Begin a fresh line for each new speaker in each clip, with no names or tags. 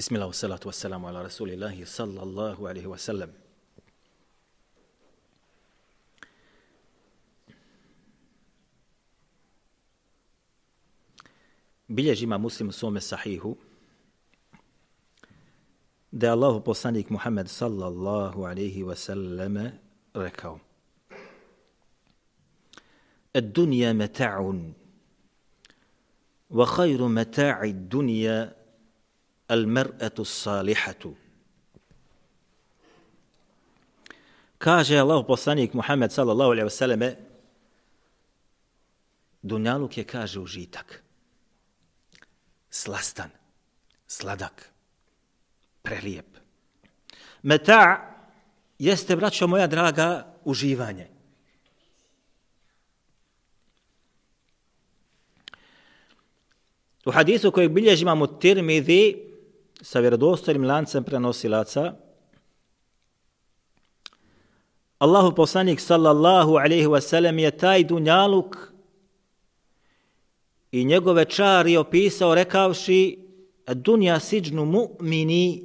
بسم الله والصلاة والسلام على رسول الله صلى الله عليه وسلم bilježi ima muslim u svome sahihu da je Allahu poslanik Muhammed sallallahu alaihi wasallame rekao Ad dunja meta'un wa khayru meta'i dunja Al-mer'etu salihatu. Kaže Allah poslanik Muhammed sallallahu alaihi vseleme, Dunjaluk je, kaže, užitak. Slastan, sladak, prelijep. Meta jeste, braćo moja draga, uživanje. U hadisu kojeg bilježi imamo Tirmidhi, sa vjerodostojnim lancem prenosilaca, Allahu poslanik sallallahu alaihi wasallam je taj dunjaluk i njegove čari opisao rekavši dunja siđnu mu'mini.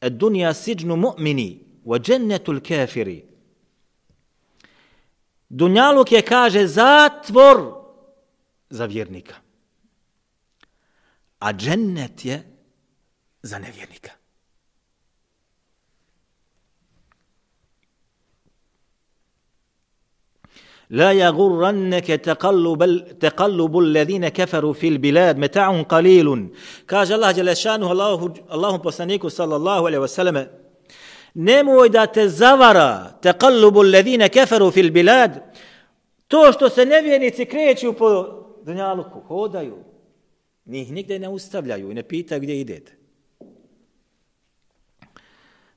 Dunja siđnu mu'mini wa džennetul kafiri. Dunjaluk je, kaže, zatvor za vjernika a džennet je za nevjernika. La jagurranneke taqallubu alladhina kafaru fil bilad meta'un qalilun. Kaže Allah Đelešanu Allahu, Allahom poslaniku sallallahu alaihi wa sallam. da te zavara taqallubu alladhina kafaru fil bilad to što se nevjernici kreću po dunjaluku, hodaju, njih nigde ne ustavljaju i ne pitaju gdje idete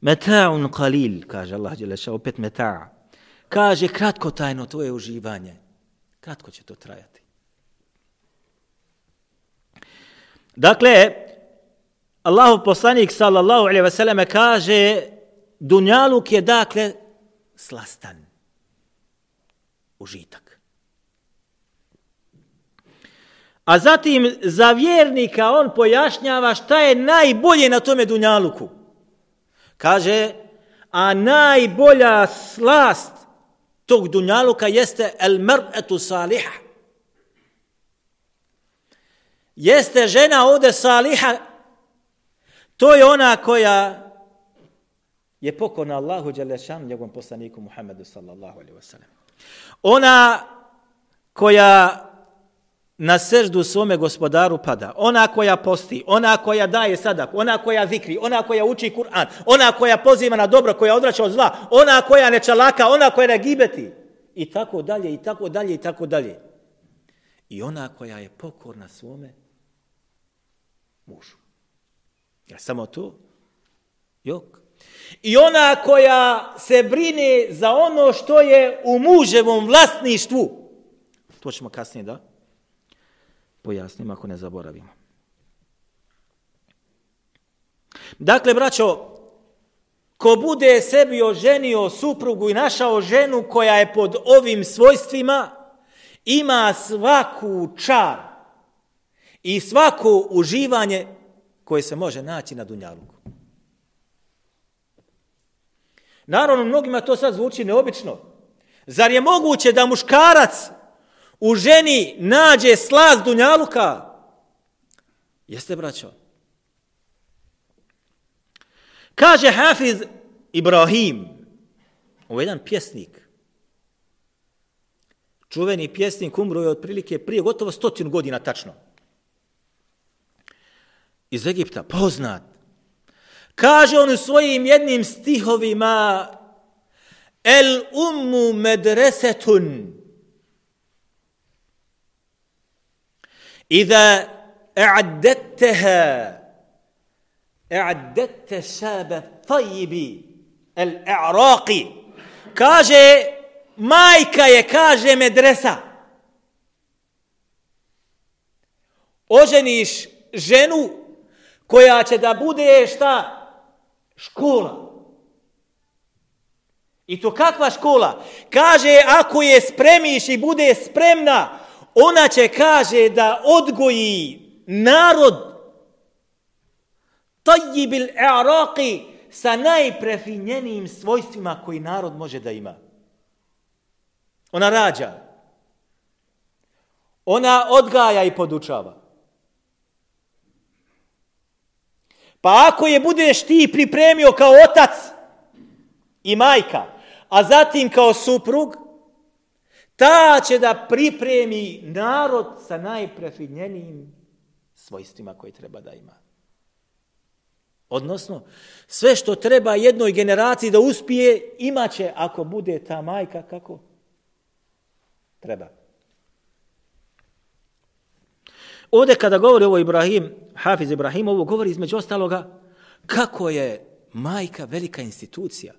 meta'un qalil kaže Allah dželle opet meta' kaže kratko tajno tvoje uživanje. Kratko će to trajati. Dakle, Allahu poslanik sallallahu alejhi ve selleme kaže dunjaluk je dakle slastan užitak. A zatim za vjernika on pojašnjava šta je najbolje na tome dunjaluku. Kaže, a najbolja slast tog dunjaluka jeste el mar'atu saliha. Jeste žena ovde saliha, to je ona koja je pokorna Allahu Đelešanu, njegovom poslaniku Muhammedu sallallahu alaihi wa sallam. Ona koja na seždu svome gospodaru pada, ona koja posti, ona koja daje sadak, ona koja zikri, ona koja uči Kur'an, ona koja poziva na dobro, koja odvraća od zla, ona koja ne čalaka, ona koja ne gibeti, i tako dalje, i tako dalje, i tako dalje. I ona koja je pokorna svome mužu. Ja samo to? Jok. I ona koja se brine za ono što je u muževom vlasništvu. To ćemo kasnije da pojasnimo ako ne zaboravimo. Dakle, braćo, ko bude sebi oženio suprugu i našao ženu koja je pod ovim svojstvima, ima svaku čar i svako uživanje koje se može naći na Dunjaluku. Naravno, mnogima to sad zvuči neobično. Zar je moguće da muškarac u ženi nađe slast Dunjaluka? Jeste, braćo? Kaže Hafiz Ibrahim, ovo jedan pjesnik, čuveni pjesnik umro je otprilike prije gotovo stotinu godina tačno. Iz Egipta, poznat. Kaže on u svojim jednim stihovima El ummu medresetun Iza a'addetteha اعددت شاب الطيب الاعراقي kaže majka je kaže medresa oženiš ženu koja će da bude šta škola I to kakva škola? Kaže, ako je spremiš i bude spremna, ona će, kaže, da odgoji narod tajibil i'raqi sa najprefinjenijim svojstvima koji narod može da ima. Ona rađa. Ona odgaja i podučava. Pa ako je budeš ti pripremio kao otac i majka, a zatim kao suprug, ta će da pripremi narod sa najprefinjenijim svojstvima koje treba da ima. Odnosno, sve što treba jednoj generaciji da uspije, imaće ako bude ta majka kako treba. Ovdje kada govori ovo Ibrahim, Hafiz Ibrahim, ovo govori između ostaloga kako je majka velika institucija.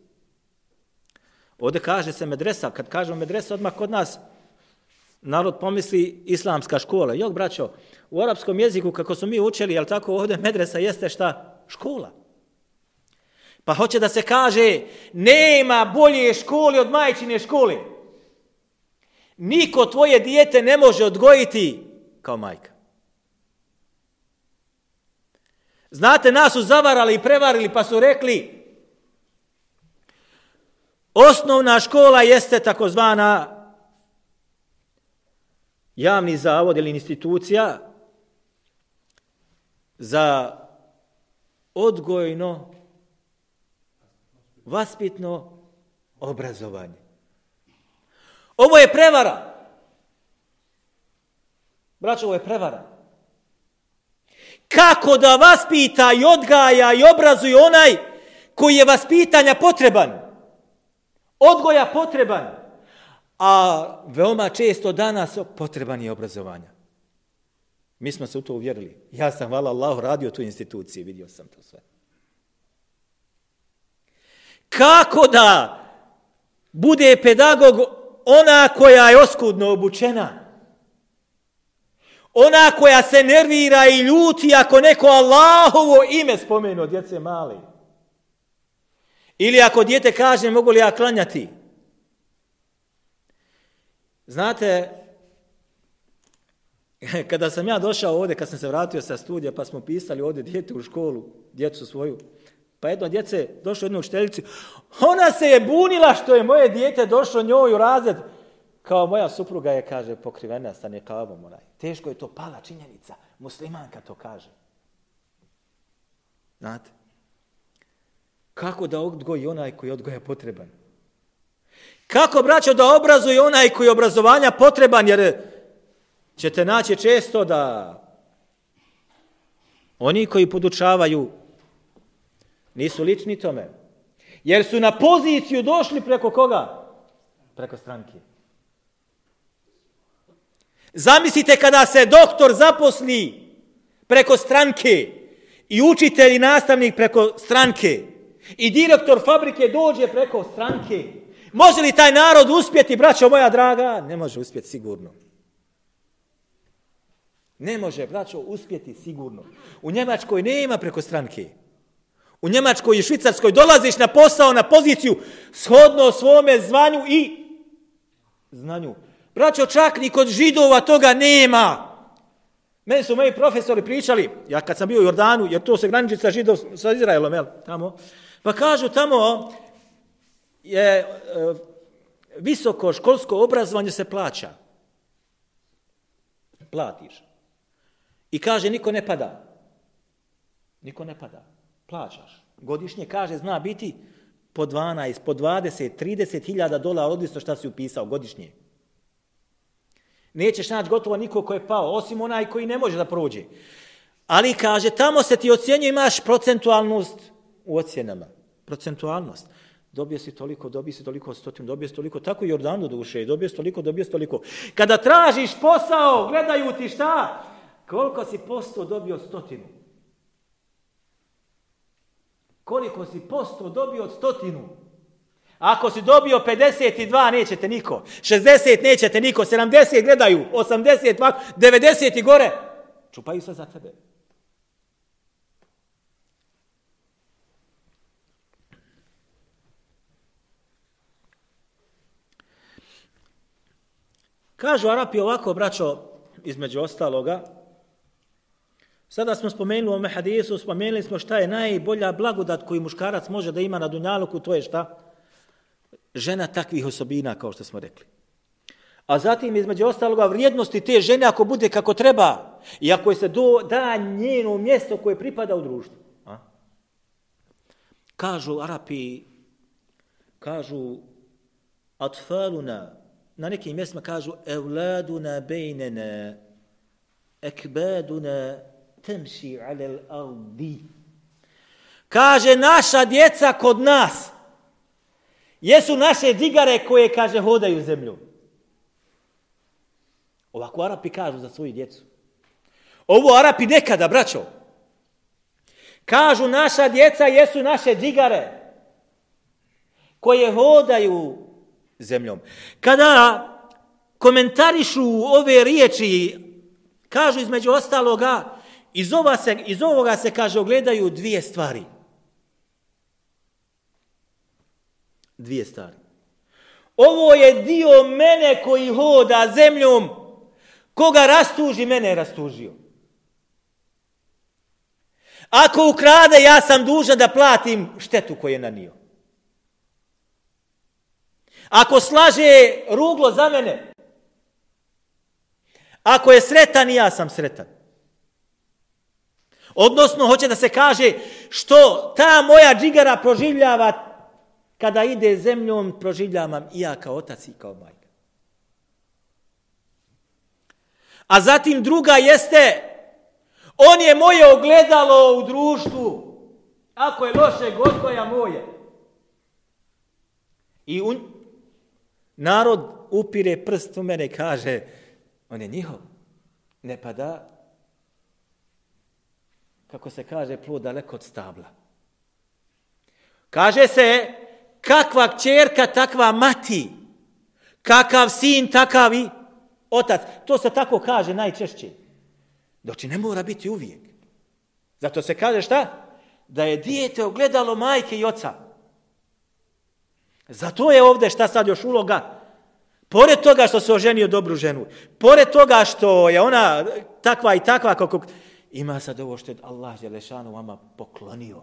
Ovdje kaže se medresa, kad kažemo medresa, odmah kod nas narod pomisli islamska škola. Jok, braćo, u arapskom jeziku, kako smo mi učili, jel tako, ovdje medresa jeste šta? Škola. Pa hoće da se kaže, nema bolje škole od majčine škole. Niko tvoje dijete ne može odgojiti kao majka. Znate, nas su zavarali i prevarili pa su rekli osnovna škola jeste takozvana javni zavod ili institucija za odgojno vaspitno obrazovanje. Ovo je prevara. Braćo, ovo je prevara. Kako da vaspita i odgaja i obrazuje onaj koji je vaspitanja potreban. Odgoja potreban. A veoma često danas potreban je obrazovanja. Mi smo se u to uvjerili. Ja sam, hvala Allahu, radio tu instituciji, vidio sam to sve. Kako da bude pedagog ona koja je oskudno obučena? Ona koja se nervira i ljuti ako neko Allahovo ime spomenu djece mali. Ili ako djete kaže mogu li ja klanjati. Znate, kada sam ja došao ovdje, kad sam se vratio sa studija, pa smo pisali ovdje djete u školu, djecu svoju, pa jedno djece došlo jednu učiteljici, ona se je bunila što je moje dijete došlo njoj u razred, kao moja supruga je, kaže, pokrivena sa nekavom, onaj. Teško je to pala činjenica. Muslimanka to kaže. Znate? Kako da odgoji onaj koji odgoja potreban? Kako, braćo, da obrazuje onaj koji je obrazovanja potreban, jer ćete naći često da oni koji podučavaju nisu lični tome. Jer su na poziciju došli preko koga? Preko stranke. Zamislite kada se doktor zaposli preko stranke i učitelj i nastavnik preko stranke i direktor fabrike dođe preko stranke. Može li taj narod uspjeti, braćo moja draga? Ne može uspjeti sigurno. Ne može, braćo, uspjeti sigurno. U Njemačkoj nema preko stranke. U Njemačkoj i Švicarskoj dolaziš na posao, na poziciju, shodno svome zvanju i znanju. Braćo, čak ni kod židova toga nema. Meni su moji profesori pričali, ja kad sam bio u Jordanu, jer to se graniči sa židov, sa Izraelom, jel, tamo, pa kažu tamo je e, visoko školsko obrazovanje se plaća. Platiš. I kaže, niko ne pada. Niko ne pada. Plaćaš. Godišnje, kaže, zna biti po 12, po 20, 30 hiljada dolara, odlično šta si upisao godišnje. Nećeš naći gotovo niko ko je pao, osim onaj koji ne može da prođe. Ali kaže, tamo se ti ocjenjuje, imaš procentualnost u ocjenama. Procentualnost. Dobio si toliko, dobio si toliko stotim, dobio si toliko, tako i Jordanu duše, dobio si toliko, dobio si toliko. Kada tražiš posao, gledaju ti šta? Koliko si posto dobio stotinu? Koliko si posto dobio od stotinu? Ako si dobio 52, nećete niko. 60 nećete niko. 70 gledaju. 80, 90 i gore. Čupaju se za tebe. Kažu Arapi ovako, braćo, između ostaloga, Sada smo spomenuli u ovome hadisu, spomenuli smo šta je najbolja blagodat koju muškarac može da ima na dunjaluku, to je šta? Žena takvih osobina, kao što smo rekli. A zatim, između ostaloga, vrijednosti te žene, ako bude kako treba, i ako je se do, da njeno mjesto koje pripada u društvu. A? Kažu Arapi, kažu atfaluna, na nekim mjestima kažu evladuna bejnene, ekbaduna temši alel ardi. Kaže, naša djeca kod nas jesu naše digare koje, kaže, hodaju zemljom. Ovako Arapi kažu za svoju djecu. Ovo Arapi nekada, braćo. Kažu, naša djeca jesu naše digare koje hodaju zemljom. Kada komentarišu ove riječi, kažu između ostaloga, iz, ova se, iz ovoga se, kaže, ogledaju dvije stvari. Dvije stvari. Ovo je dio mene koji hoda zemljom. Koga rastuži, mene je rastužio. Ako ukrade, ja sam dužan da platim štetu koju je nanio. Ako slaže ruglo za mene, ako je sretan, ja sam sretan. Odnosno, hoće da se kaže što ta moja džigara proživljava kada ide zemljom, proživljavam i ja kao otac i kao majka. A zatim druga jeste, on je moje ogledalo u društvu. Ako je loše, odgoja moje. I un... narod upire prst u mene i kaže, on je njihov. Ne pada, kako se kaže, plod daleko od stabla. Kaže se, kakva kćerka, takva mati. Kakav sin, takav i otac. To se tako kaže najčešće. Doći ne mora biti uvijek. Zato se kaže šta? Da je dijete ogledalo majke i oca. Zato je ovdje šta sad još uloga. Pored toga što se oženio dobru ženu, pored toga što je ona takva i takva, kako ima sad ovo što je Allah Želešanu vama poklonio.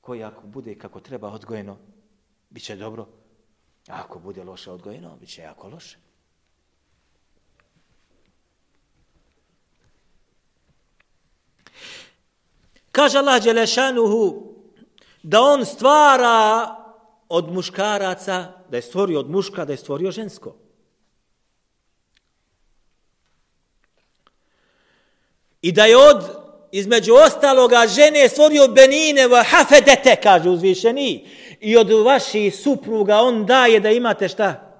Koji ako bude kako treba odgojeno, bit će dobro. A ako bude loše odgojeno, bit će jako loše. Kaže Allah Đelešanuhu da on stvara od muškaraca, da je stvorio od muška, da je stvorio žensko. I da je od, između ostaloga, žene stvorio benine hafedete, kaže uzvišeni. I od vaših supruga on daje da imate šta?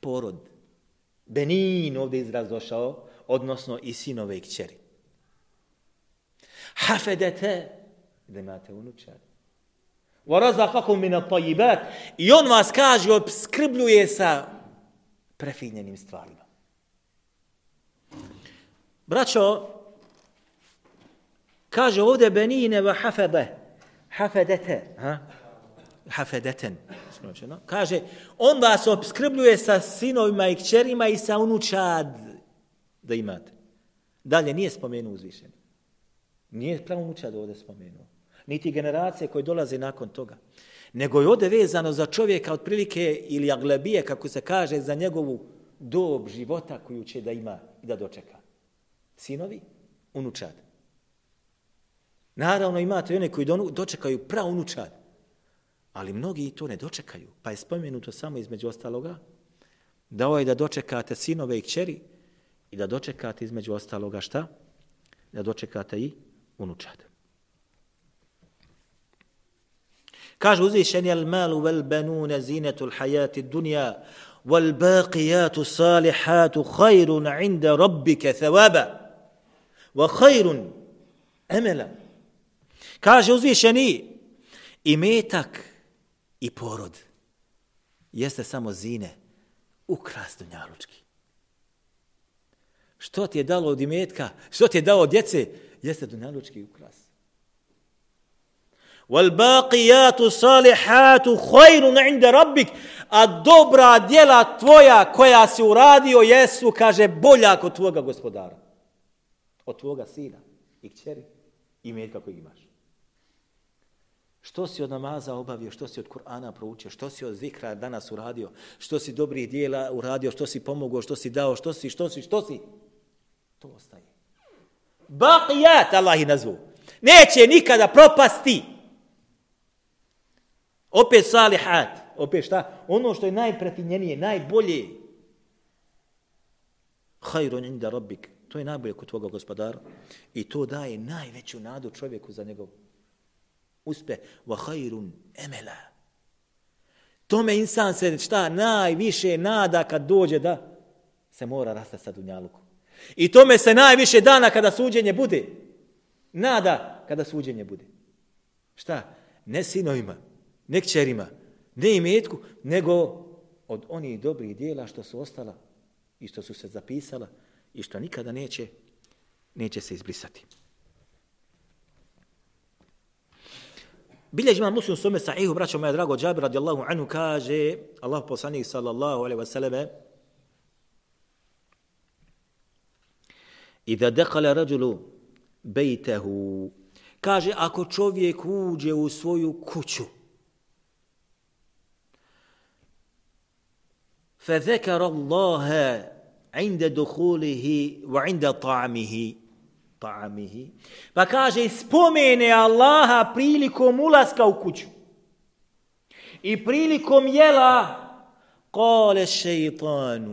Porod. Benin ovdje izraz došao, odnosno i sinove i kćeri. Hafedete, da imate unučar. وَرَزَقَكُمْ مِنَ الطَّيِّبَاتِ I on vas kaže, obskrbljuje sa prefinjenim stvarima. Braćo, kaže ovdje benine va hafede, hafedete, ha? hafedeten, kaže, on vas obskrbljuje sa sinovima i kćerima i sa unučad da imate. Dalje, nije spomenuo uzvišeno. Nije pravo unučad ovdje spomenuo. Niti generacije koje dolaze nakon toga. Nego je ovdje vezano za čovjeka otprilike ili aglebije, kako se kaže, za njegovu dob života koju će da ima i da dočeka. Sinovi, unučad. Naravno imate one koji dočekaju prav unučad. Ali mnogi to ne dočekaju. Pa je spomenuto samo između ostaloga da ovaj da dočekate sinove i kćeri i da dočekate između ostaloga šta? Da dočekate i unučad. Kaže uzvišeni al malu vel benune zinetu l'hajati dunja wal baqijatu salihatu hajrun inda rabbike thawaba wa hajrun emela. Kaže uzvišeni i metak i porod jeste samo zine, ukras dunjalučki. Što ti je dalo od imetka, što ti je dao od djece, jeste dunjalučki ukras. Wal-baqijatu salihatu hajrun inda. A dobra djela tvoja koja si uradio jesu, kaže, bolja kod tvoga gospodara. Od tvoga sina i kćeri i metka kojeg imaš. Što si od namaza obavio, što si od Kur'ana proučio, što si od zikra danas uradio, što si dobrih dijela uradio, što si pomogao, što si dao, što si, što si, što si. To ostaje. Baqiyat, Allah nazvu. Neće nikada propasti. Opet salihat. Opet šta? Ono što je najpretinjenije, najbolje. Hajrun inda rabbik. To je najbolje kod tvoga gospodara. I to daje najveću nadu čovjeku za njegov uspe. Wa hajrun emela. Tome insan se šta najviše nada kad dođe da se mora rastati sa dunjalukom. I tome se najviše dana kada suđenje bude. Nada kada suđenje bude. Šta? Ne sinovima, ne kćerima, ne imetku, nego od onih dobrih dijela što su ostala i što su se zapisala i što nikada neće, neće se izbrisati. Bilježi imam muslim svome sahihu, braćo moja drago, Džabir radijallahu anhu kaže, Allah poslanih sallallahu alaihi sallam, Iza dekala rađulu bejtehu, kaže, ako čovjek uđe u svoju kuću, فذكر الله عند دخوله وعند طعمه طعمه فكاجي spomene الله prilikom ulaska u kuću. I يلا قال الشيطان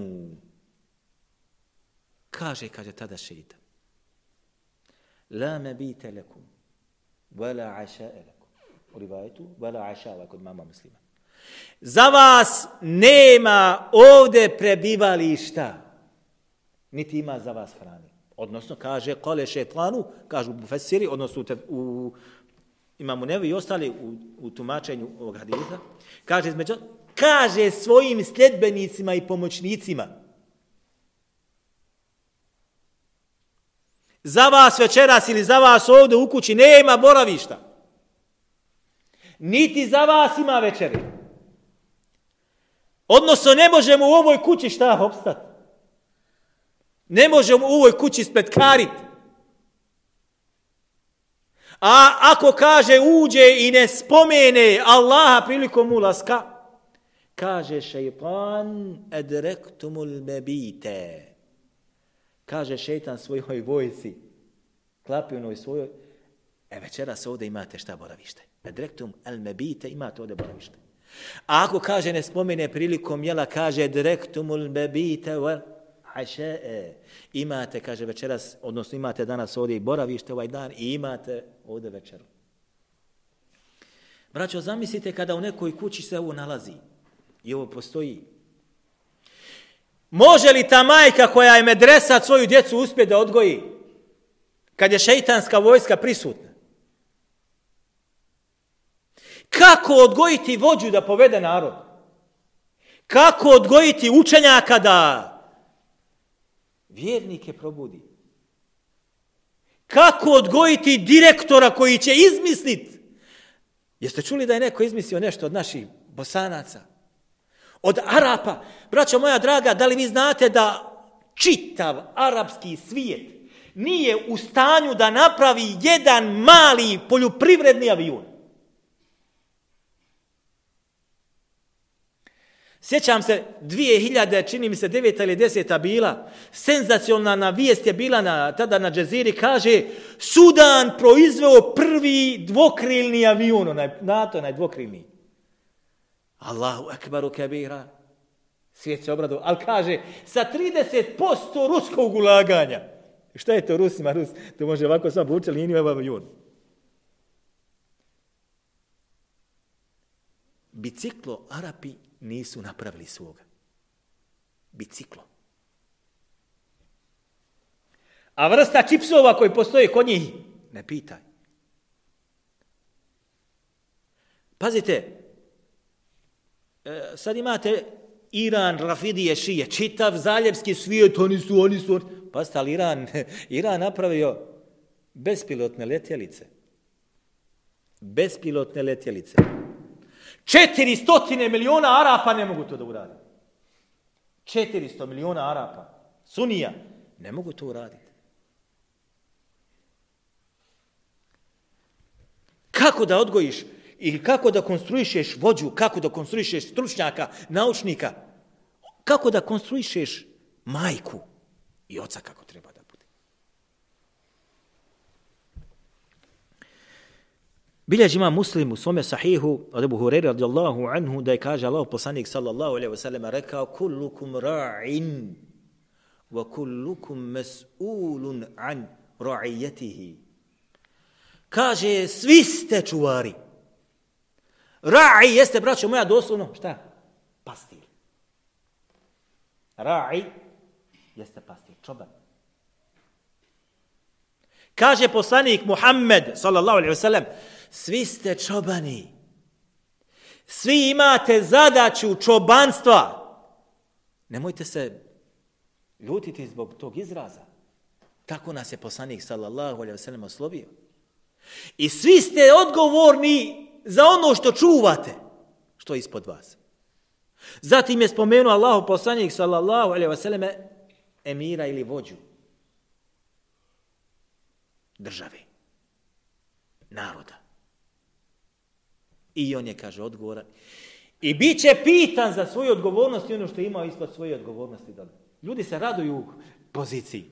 كاجي كاجي تدا الشيطان لا مبيت لكم ولا عشاء لكم روايته ولا عشاء لكم ماما مسلمه Za vas nema ovde prebivališta, niti ima za vas hrani. Odnosno, kaže, kole šetlanu, kažu bufesiri, odnosno u, imamo nevi i ostali u, u tumačenju ovog haditha, kaže, između, kaže svojim sljedbenicima i pomoćnicima, za vas večeras ili za vas ovde u kući nema boravišta. Niti za vas ima večeri. Odnosno, ne možemo u ovoj kući šta opstati. Ne možemo u ovoj kući spetkariti. A ako kaže uđe i ne spomene Allaha prilikom ulaska, kaže šeitan edrektumul mebite. Kaže šeitan svojoj vojci, klapionoj svojoj, e večeras ovdje imate šta boravište. Edrektum el mebite, imate ovdje boravište. A ako kaže ne spomene prilikom jela, kaže direktumul bebite wal aše'e. Imate, kaže večeras, odnosno imate danas ovdje i boravište ovaj dan i imate ovdje večeru. Braćo, zamislite kada u nekoj kući se ovo nalazi i ovo postoji. Može li ta majka koja je medresa svoju djecu uspje da odgoji kad je šeitanska vojska prisutna? Kako odgojiti vođu da povede narod? Kako odgojiti učenjaka da vjernike probudi? Kako odgojiti direktora koji će izmisliti? Jeste čuli da je neko izmislio nešto od naših bosanaca? Od Arapa? Braćo moja draga, da li vi znate da čitav arapski svijet nije u stanju da napravi jedan mali poljoprivredni avion? Sjećam se, 2000, čini mi se, 9. ili 10. bila, senzacionalna vijest je bila na, tada na džeziri, kaže, Sudan proizveo prvi dvokrilni avion, onaj, NATO, onaj dvokrilni. Allahu akbaru kabira. Svijet se obradu, ali kaže, sa 30% ruskog ulaganja. Šta je to Rusima? Rus, to može ovako samo buče liniju avion. Biciklo Arapi nisu napravili svoga. Biciklo. A vrsta čipsova koji postoje kod njih, ne pitaj. Pazite, e, sad imate Iran, Rafidije, Šije, čitav zaljevski svijet, oni su, oni su, pazite, ali Iran, Iran napravio bespilotne letjelice. Bespilotne letjelice. Četiri stotine miliona Arapa ne mogu to da urade. 400 miliona Arapa, sunija, ne mogu to uraditi. Kako da odgojiš i kako da konstruišeš vođu, kako da konstruišeš stručnjaka, naučnika, kako da konstruišeš majku i oca kako treba da. Bilježi ima muslim u svome sahihu od Ebu Hureyre radijallahu anhu da je kaže Allah poslanik sallallahu alaihi wasallam rekao kullukum ra'in wa kullukum mas'ulun an ra'iyatihi. Kaže svi ste čuvari. Ra'i jeste, braćo moja, doslovno, šta? Pastir. Ra'i jeste pastir, čoban. Kaže poslanik Muhammed, sallallahu alaihi wasallam, svi ste čobani. Svi imate zadaću čobanstva. Nemojte se ljutiti zbog tog izraza. Tako nas je poslanik, sallallahu alaihi wasallam, oslovio. I svi ste odgovorni za ono što čuvate, što je ispod vas. Zatim je spomenuo Allahu poslanik sallallahu alejhi ve emira ili vođu države, naroda. I on je, kaže, odgovoran. I bit će pitan za svoju odgovornost i ono što je imao ispod svoje odgovornosti. Ljudi se raduju u poziciji.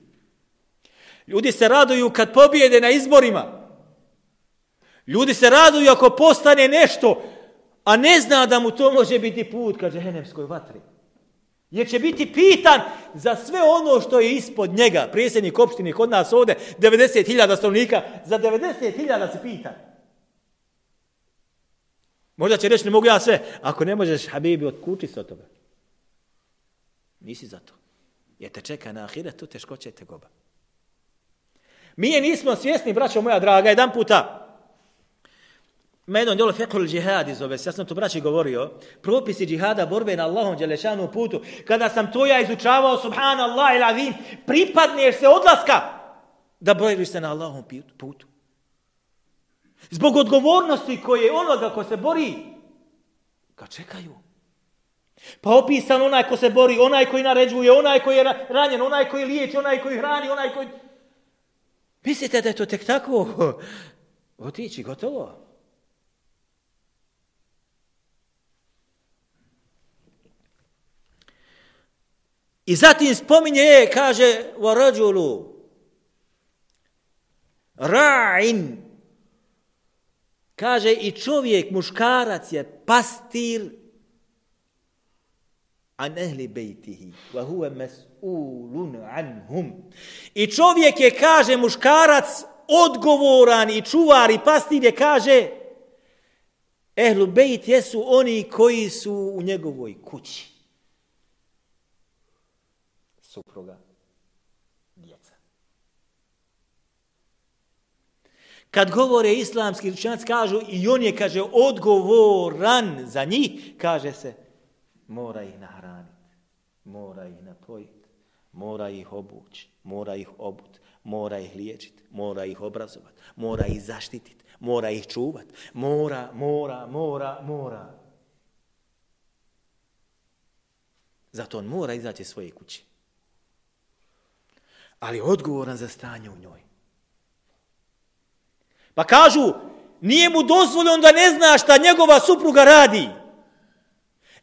Ljudi se raduju kad pobijede na izborima. Ljudi se raduju ako postane nešto, a ne zna da mu to može biti put ka džehennemskoj vatri. Jer će biti pitan za sve ono što je ispod njega. Prijesednik opštine kod nas ovde, 90.000 stanovnika, za 90.000 se pitan. Možda će reći, ne mogu ja sve. Ako ne možeš, Habibi, otkuči se od toga. Nisi za to. Jer te čeka na ahiretu, teškoće te goba. Mi je nismo svjesni, braćo moja draga, jedan puta, Ima jedno djelo fiqhul džihadi zove ja sam to braći govorio, propisi džihada, borbe na Allahom dželešanu putu, kada sam to ja izučavao, subhanallah il pripadneš se odlaska da boriš se na Allahom putu. Zbog odgovornosti koje onoga ko se bori, ga čekaju. Pa opisan onaj ko se bori, onaj koji naređuje, onaj koji je ranjen, onaj koji liječi, onaj koji hrani, onaj koji... Mislite da je to tek tako? Otići, gotovo. I zatim spominje, kaže, u rađulu, ra'in, Kaže, i čovjek, muškarac je pastir an ehli bejtihi, wa huwa mas'ulun anhum. I čovjek je, kaže, muškarac, odgovoran i čuvar i pastir je, kaže, ehlu bejt jesu oni koji su u njegovoj kući supruga, djeca. Kad govore islamski učenjaci kažu i on je, kaže, odgovoran za njih, kaže se, mora ih nahraniti, mora ih napojiti, mora ih obući, mora ih obut, mora ih liječiti, mora ih obrazovati, mora ih zaštititi, mora ih čuvati, mora, mora, mora, mora. Zato on mora izaći svoje kuće ali odgovoran za stanje u njoj. Pa kažu, nije mu dozvoljeno da ne zna šta njegova supruga radi.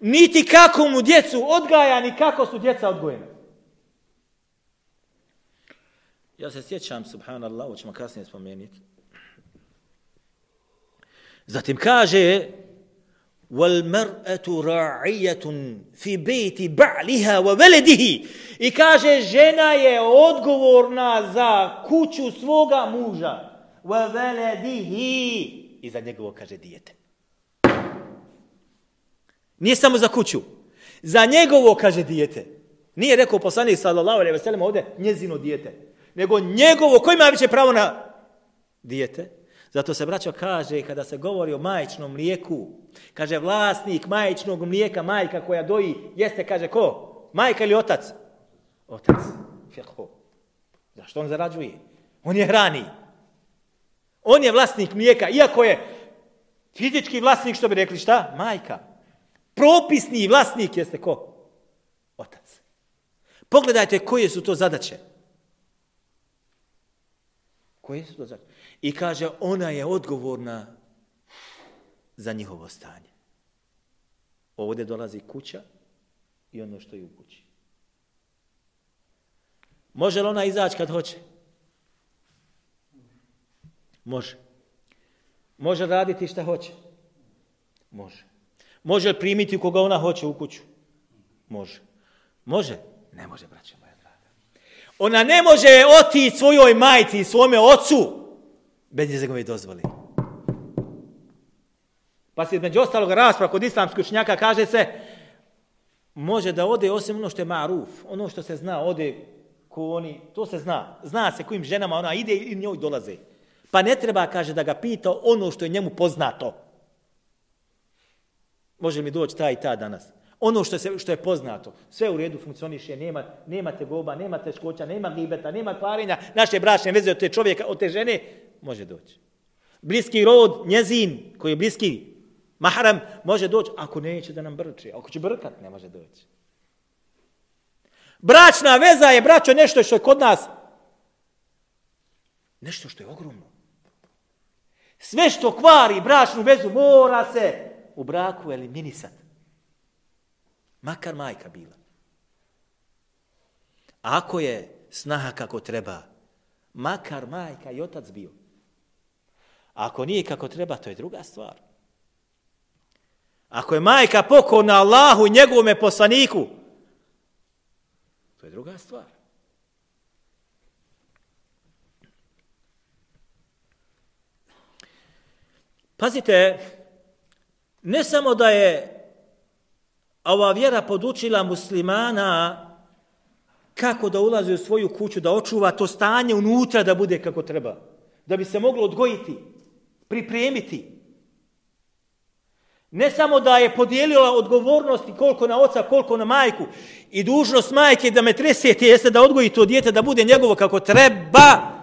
Niti kako mu djecu odgaja, ni kako su djeca odgojena. Ja se sjećam, subhanallah, ovo ćemo kasnije spomenuti. Zatim kaže, والمرأة راعية في بيت بعلها وولده i kaže žena je odgovorna za kuću svoga muža wa waladihi i za njegovo kaže dijete nije samo za kuću za njegovo kaže dijete nije rekao poslanik sallallahu alejhi ve sellem ovde njezino dijete nego njegovo ko ima više pravo na dijete Zato se, braćo, kaže, kada se govori o majčnom mlijeku, kaže, vlasnik majčnog mlijeka, majka koja doji, jeste, kaže, ko? Majka ili otac? Otac. Fiqhu. Zašto on zarađuje? On je hrani. On je vlasnik mlijeka, iako je fizički vlasnik, što bi rekli, šta? Majka. Propisni vlasnik jeste ko? Otac. Pogledajte koje su to zadaće. Koje su to zadaće? I kaže, ona je odgovorna za njihovo stanje. Ovdje dolazi kuća i ono što je u kući. Može li ona izaći kad hoće? Može. Može raditi šta hoće? Može. Može primiti koga ona hoće u kuću? Može. Može? Ne može, braće moja draga. Ona ne može otići svojoj majci i svome ocu bez njezegove dozvoli. Pa se između ostalog rasprava kod islamskih učenjaka kaže se može da ode osim ono što je maruf, ono što se zna, ode ko oni, to se zna. Zna se kojim ženama ona ide i njoj dolaze. Pa ne treba, kaže, da ga pita ono što je njemu poznato. Može mi doći ta i ta danas. Ono što, se, što je poznato. Sve u redu funkcioniše, nema, nema te goba, nema teškoća, nema gibeta, nema kvarenja, naše bračne veze od te čovjeka, od te žene, može doći. Bliski rod, njezin, koji je bliski, mahram, može doći, ako neće da nam brči. Ako će brkat, ne može doći. Bračna veza je, braćo, nešto što je kod nas, nešto što je ogromno. Sve što kvari bračnu vezu mora se u braku eliminisati. Makar majka bila. Ako je snaha kako treba, makar majka i otac bio. Ako nije kako treba, to je druga stvar. Ako je majka pokorna Allahu i njegovome poslaniku, to je druga stvar. Pazite, ne samo da je ova vjera podučila muslimana kako da ulazi u svoju kuću, da očuva to stanje unutra da bude kako treba. Da bi se moglo odgojiti, pripremiti. Ne samo da je podijelila odgovornosti koliko na oca, koliko na majku. I dužnost majke da me tresete jeste da odgoji to dijete da bude njegovo kako treba.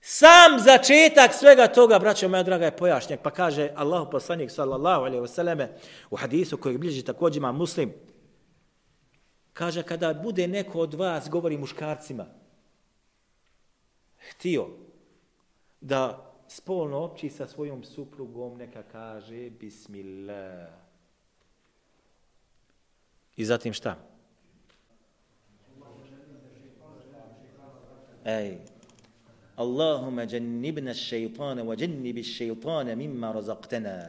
Sam začetak svega toga, braćo moja draga, je pojašnjen. Pa kaže Allahu poslanik sallallahu alaihi wasallam u hadisu kojeg bliži također ima muslim. Kaže kada bude neko od vas, govori muškarcima, htio da spolno opći sa svojom suprugom, neka kaže bismillah. I zatim šta? Ej, Jannibna šeitana wa jannibi šeitana mimma razaqtana.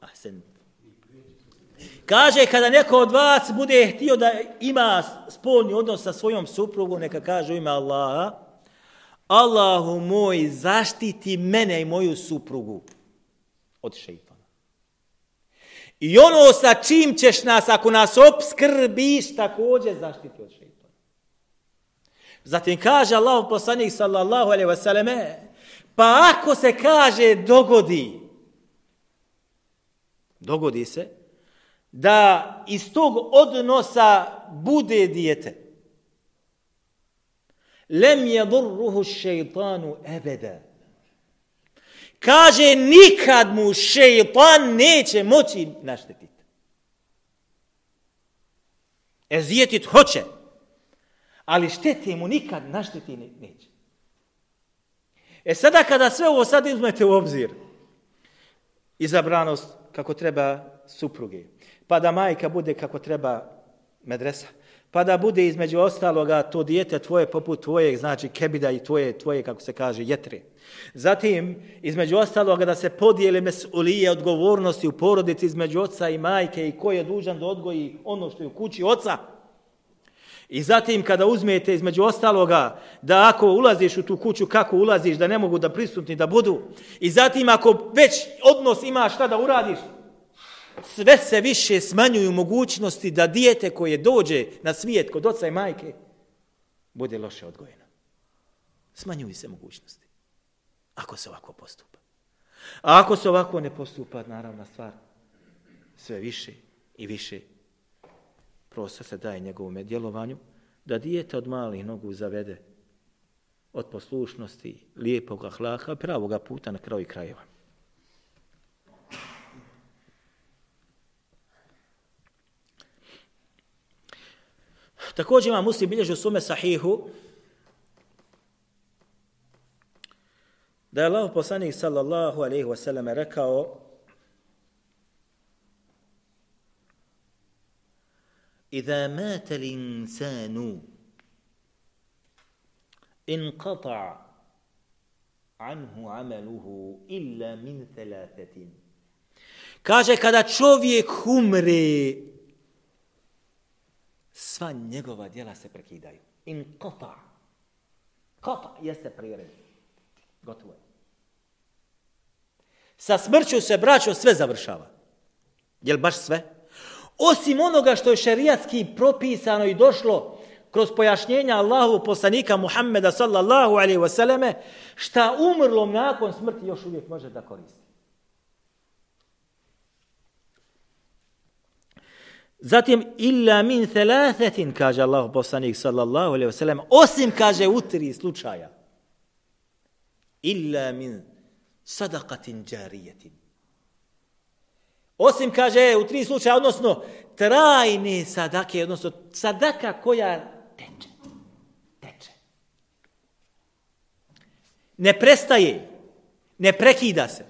Ahsen. Kaže, kada neko od vas bude htio da ima spolni odnos sa svojom suprugom, neka kaže ime Allaha, Allahu moj, zaštiti mene i moju suprugu od šeitana. I ono sa čim ćeš nas, ako nas obskrbiš, također zaštiti od šeitana. Zatim kaže Allah poslanik sallallahu alaihi wasallam, pa ako se kaže dogodi, dogodi se, da iz tog odnosa bude dijete, lem jedurruhu šeitanu ebeda. Kaže, nikad mu šeitan neće moći naštetiti. Ezijetit hoće, ali štete mu nikad našteti neće. E sada kada sve ovo sad izmete u obzir, izabranost kako treba supruge, pa da majka bude kako treba medresa, pa da bude između ostaloga to dijete tvoje poput tvojeg, znači kebida i tvoje, tvoje kako se kaže, jetre. Zatim, između ostaloga da se podijele mesulije odgovornosti u porodici između oca i majke i ko je dužan da odgoji ono što je u kući oca, I zatim kada uzmete između ostaloga da ako ulaziš u tu kuću kako ulaziš da ne mogu da prisutni da budu i zatim ako već odnos imaš šta da uradiš sve se više smanjuju mogućnosti da dijete koje dođe na svijet kod oca i majke bude loše odgojeno. Smanjuju se mogućnosti. Ako se ovako postupa. A ako se ovako ne postupa, naravna stvar, sve više i više prostor se daje njegovom djelovanju, da dijete od malih nogu zavede od poslušnosti, lijepog ahlaka, pravoga puta na kraju krajeva. Također ima muslim bilježi u sume sahihu da je Allah poslanik sallallahu alaihi wasallam rekao Iza mata l'insanu inqata' anhu amaluhu illa min thalathatin. Kaže, kada čovjek umre, sva njegova djela se prekidaju. In kota. Kota jeste prirez. Gotovo. Sa smrću se, braćo, sve završava. Jel baš sve? Osim onoga što je šerijatski propisano i došlo kroz pojašnjenja Allahu poslanika Muhammeda sallallahu alaihi wasallame, šta umrlom nakon smrti još uvijek može da koristi. Zatim, illa min thalathatin, kaže Allah poslanik sallallahu alaihi wasallam, osim, kaže, u tri slučaja. Illa min sadaqatin džarijetin. Osim, kaže, u tri slučaja, odnosno, trajne sadake, odnosno, sadaka koja teče. Teče. Ne prestaje, ne prekida se.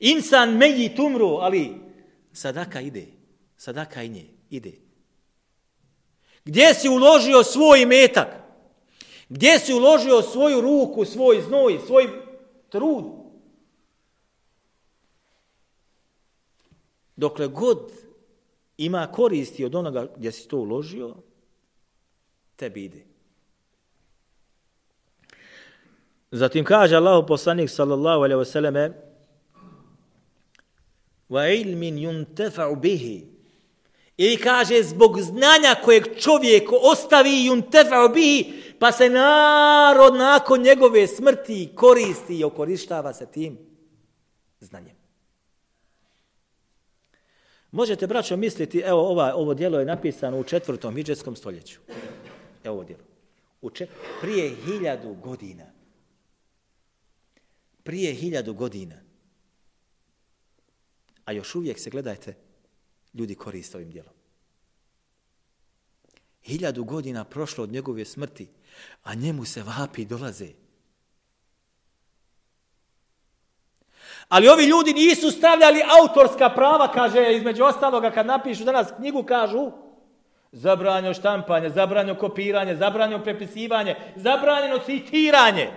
Insan meji tumru, ali sadaka ide. Sadaka i nje ide. Gdje si uložio svoj metak? Gdje si uložio svoju ruku, svoj znoj, svoj trud? Dokle god ima koristi od onoga gdje si to uložio, tebi ide. Zatim kaže Allah poslanik sallallahu alaihi wa sallame wa ilmin yuntefa'u bihi ili kaže zbog znanja kojeg čovjek ostavi yuntefa'u bihi pa se narod nakon njegove smrti koristi i okorištava se tim znanjem. Možete, braćo, misliti, evo, ova, ovo dijelo je napisano u četvrtom iđetskom stoljeću. Evo ovo dijelo. U čet... Prije hiljadu godina. Prije hiljadu godina. A još uvijek se, gledajte, ljudi koriste ovim dijelom. Hiljadu godina prošlo od njegove smrti, a njemu se vapi dolaze. Ali ovi ljudi nisu stavljali autorska prava, kaže, između ostaloga, kad napišu danas knjigu, kažu, zabranjeno štampanje, zabranjeno kopiranje, zabranjeno prepisivanje, zabranjeno citiranje.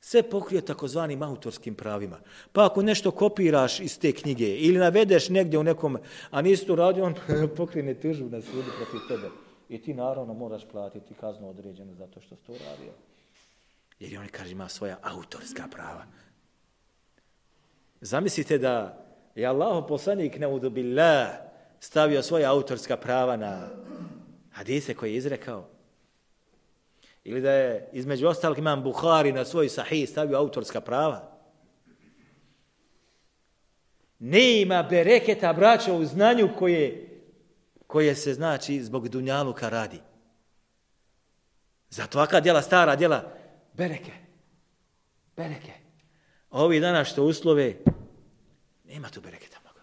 Sve pokrije takozvanim autorskim pravima. Pa ako nešto kopiraš iz te knjige ili navedeš negdje u nekom, a nisi to radio, on pokrine tužu na sudu protiv tebe. I ti naravno moraš platiti kaznu određenu zato što si to radio. Jer oni kaže ima svoja autorska prava. Zamislite da je Allah poslanik neudubillah stavio svoja autorska prava na hadise koje je izrekao. Ili da je između ostalog imam Buhari na svoj sahih stavio autorska prava. Ne ima bereketa braća u znanju koje, koje se znači zbog dunjaluka radi. Zato aka djela, stara djela, bereke. Bereke. A ovi dana što uslove, nema tu bereketa mnogo.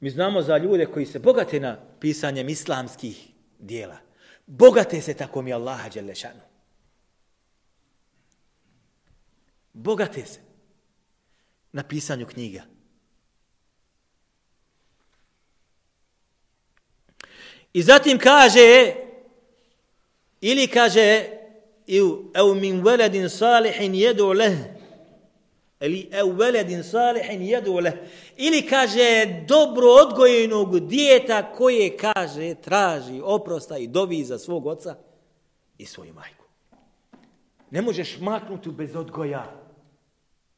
Mi znamo za ljude koji se bogate na pisanjem islamskih dijela. Bogate se tako mi Allaha Đelešanu. Bogate se na pisanju knjiga. I zatim kaže, ili kaže, evo min veledin salihin jedu leh, ili evo veledin salihin jedu leh, ili kaže dobro odgojenog dijeta koje kaže traži oprosta i dovi za svog oca i svoju majku. Ne možeš maknuti bez odgoja.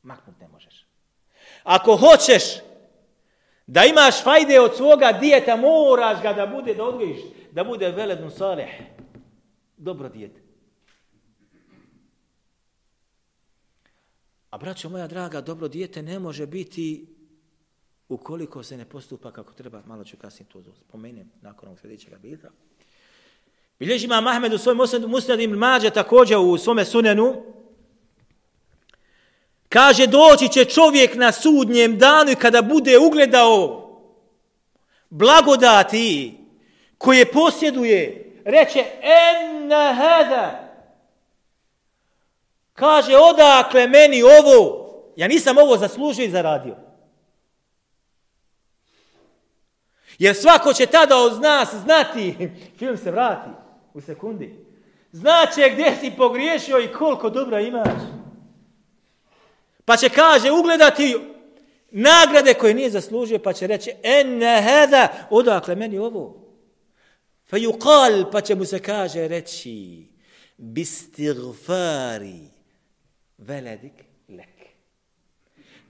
Maknut ne možeš. Ako hoćeš da imaš fajde od svoga dijeta, moraš ga da bude, da odgojiš, da bude veledun salih. Dobro dijete. A braćo moja draga, dobro dijete ne može biti ukoliko se ne postupa kako treba, malo ću kasnije to spomenem nakon ovog sljedećeg bita. Bilježi ima Mahmed u svojom musnadim mađe također u svome sunenu, kaže doći će čovjek na sudnjem danu i kada bude ugledao blagodati koje posjeduje, reće enna hada, kaže odakle meni ovo, ja nisam ovo zaslužio i zaradio. Jer svako će tada od nas znati, film se vrati u sekundi, znaće gdje si pogriješio i koliko dobra imaš. Pa će kaže ugledati nagrade koje nije zaslužio, pa će reći enne heda, odakle meni ovo. Fa pa će mu se kaže reći bistigfari veledik lek.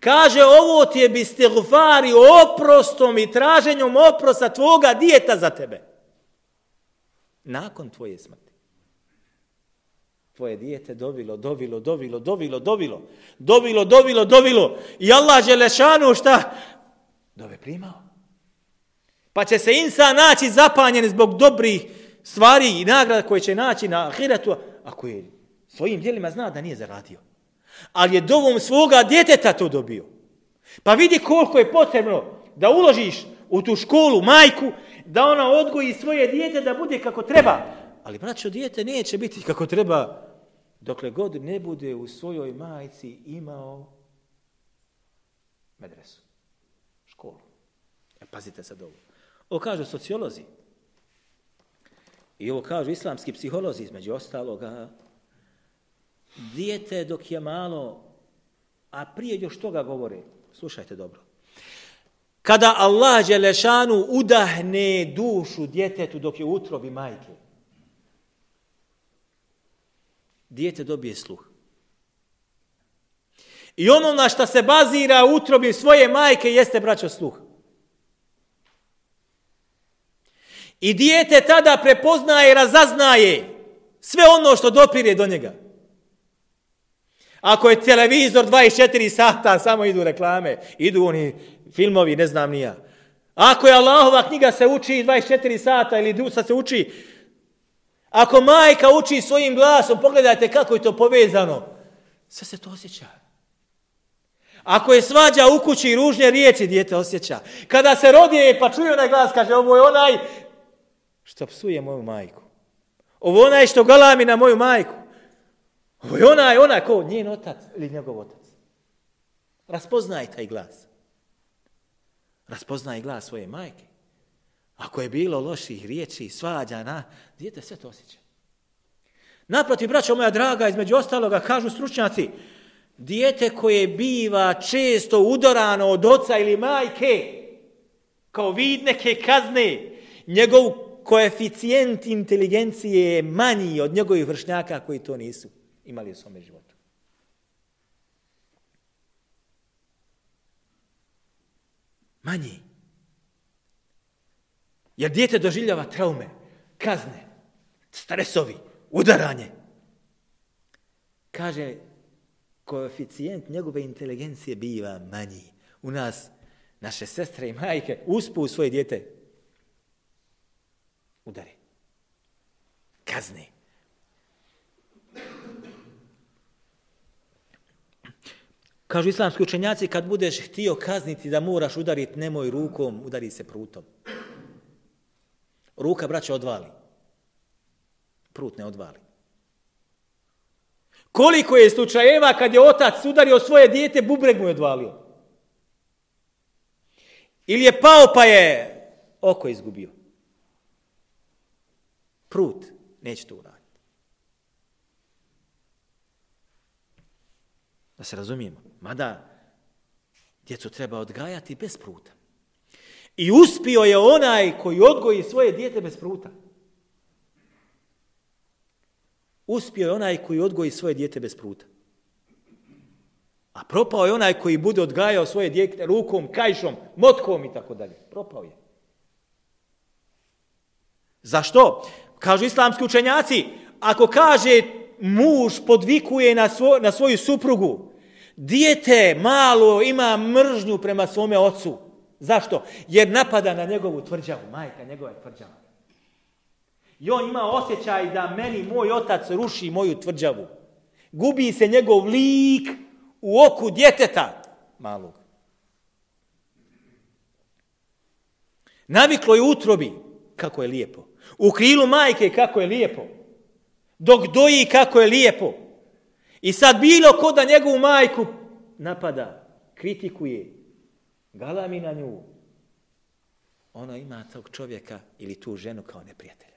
Kaže, ovo ti je bistigfari oprostom i traženjom oprosta tvoga dijeta za tebe. Nakon tvoje smrti. Tvoje dijete dovilo, dovilo, dovilo, dovilo, dovilo, dovilo, dovilo, dovilo. I Allah Želešanu šta? Dove primao. Pa će se insan naći zapanjen zbog dobrih stvari i nagrada koje će naći na ahiretu, ako je svojim djelima zna da nije zaradio. Ali je dovom svoga djeteta to dobio. Pa vidi koliko je potrebno da uložiš u tu školu majku, da ona odgoji svoje dijete da bude kako treba. Ali braćo, dijete neće biti kako treba dokle god ne bude u svojoj majci imao medresu, školu. E, pazite sad ovo. Ovo kažu sociolozi. I ovo kažu islamski psiholozi, između ostaloga. Dijete dok je malo, a prije još toga govore, slušajte dobro. Kada Allah Đelešanu udahne dušu djetetu dok je u utrobi majke, dijete dobije sluh. I ono na što se bazira utrobi svoje majke jeste braćo sluh. I dijete tada prepoznaje i razaznaje sve ono što dopire do njega. Ako je televizor 24 sata, samo idu reklame, idu oni filmovi, ne znam nija. Ako je Allahova knjiga se uči 24 sata ili dusa se uči, ako majka uči svojim glasom, pogledajte kako je to povezano. Sve se to osjeća. Ako je svađa u kući ružnje riječi, dijete osjeća. Kada se rodije pa čuje onaj glas, kaže ovo je onaj što psuje moju majku. Ovo onaj što galami na moju majku. Ovo je onaj, onaj ko njen otac ili njegov otac. Raspoznaj taj glas. Raspoznaj glas svoje majke. Ako je bilo loših riječi, svađa, na, dijete sve to osjeća. Naprotiv, braćo moja draga, između ostaloga, kažu stručnjaci, dijete koje biva često udorano od oca ili majke, kao vid neke kazne, njegov koeficijent inteligencije je manji od njegovih vršnjaka koji to nisu imali u svome životu. Manji. Jer dijete doživljava traume, kazne, stresovi, udaranje. Kaže, koeficijent njegove inteligencije biva manji. U nas, naše sestre i majke, uspu svoje dijete udari. Kazne. Kažu islamski učenjaci, kad budeš htio kazniti da moraš udariti nemoj rukom, udari se prutom. Ruka, braća, odvali. Prut ne odvali. Koliko je slučajeva kad je otac udario svoje dijete, bubreg mu je odvalio. Ili je pao pa je oko izgubio. Prut neće to uraditi. Da se razumijemo. Mada djecu treba odgajati bez pruta. I uspio je onaj koji odgoji svoje dijete bez pruta. Uspio je onaj koji odgoji svoje dijete bez pruta. A propao je onaj koji bude odgajao svoje dijete rukom, kajšom, motkom i tako dalje. Propao je. Zašto? Kažu islamski učenjaci, ako kaže muž podvikuje na, svo, na svoju suprugu, dijete malo ima mržnju prema svome ocu. Zašto? Jer napada na njegovu tvrđavu, majka njegova je tvrđava. I on ima osjećaj da meni moj otac ruši moju tvrđavu. Gubi se njegov lik u oku djeteta malog. Naviklo je utrobi, kako je lijepo. U krilu majke kako je lijepo. Dok doji kako je lijepo. I sad bilo ko da njegovu majku napada, kritikuje, galami na nju. ono ima tog čovjeka ili tu ženu kao neprijatelja.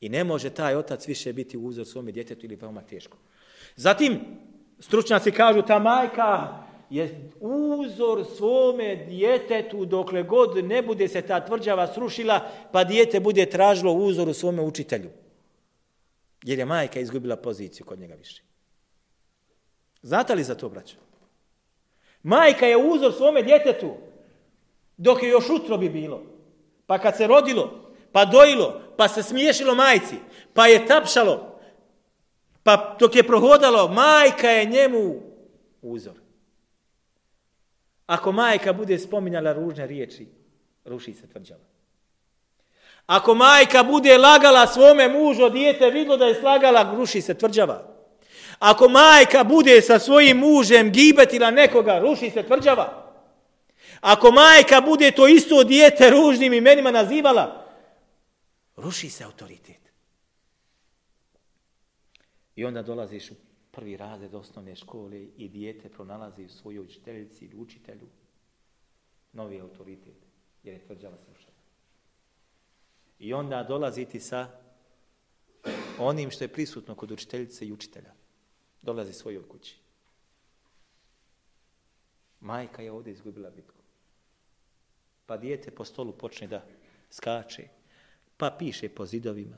I ne može taj otac više biti uzor svome djetetu ili veoma teško. Zatim, stručnjaci kažu, ta majka je uzor svome djetetu dokle god ne bude se ta tvrđava srušila, pa dijete bude tražilo uzor u svome učitelju. Jer je majka izgubila poziciju kod njega više. Znate li za to, braćo? Majka je uzor svome djetetu dok je još utro bi bilo. Pa kad se rodilo, pa dojilo, pa se smiješilo majci, pa je tapšalo, pa dok je prohodalo, majka je njemu uzor. Ako majka bude spominjala ružne riječi, ruši se tvrđava. Ako majka bude lagala svome mužu, dijete vidlo da je slagala, ruši se tvrđava. Ako majka bude sa svojim mužem gibetila nekoga, ruši se tvrđava. Ako majka bude to isto dijete ružnim imenima nazivala, ruši se autoritet. I onda dolaziš u prvi razred osnovne škole i dijete pronalazi u svojoj učiteljici ili učitelju novi autoritet, jer je tvrđava slušala. I onda dolazi ti sa onim što je prisutno kod učiteljice i učitelja. Dolazi svojoj kući. Majka je ovdje izgubila bitku. Pa dijete po stolu počne da skače, pa piše po zidovima,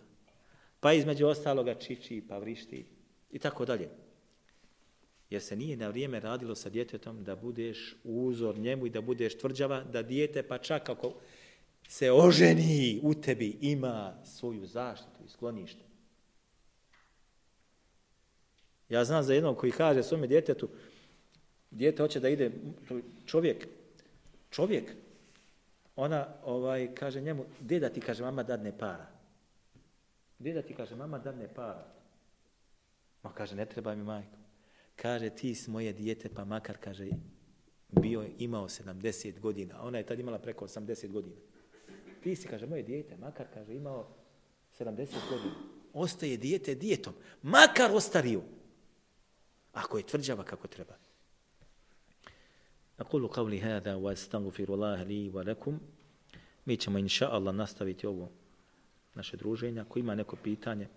pa između ostaloga čiči, pa vrišti i tako dalje. Jer se nije na vrijeme radilo sa djetetom da budeš uzor njemu i da budeš tvrđava, da dijete pa čak ako se oženi u tebi ima svoju zaštitu i sklonište. Ja znam za jednog koji kaže svome djetetu, dijete hoće da ide, čovjek, čovjek, ona ovaj, kaže njemu, gdje da ti kaže mama dadne para? Gdje da ti kaže mama dadne para? Ma kaže, ne treba mi majko. Kaže, ti si moje dijete, pa makar, kaže, bio, imao 70 godina. Ona je tad imala preko 80 godina ti si, kaže, moje dijete, makar, kaže, imao 70 godina. Ostaje dijete dijetom, makar ostario. Ako je tvrđava kako treba. Nakulu qavli. Mi ćemo, inša Allah, nastaviti ovo naše druženje. Ako ima neko pitanje,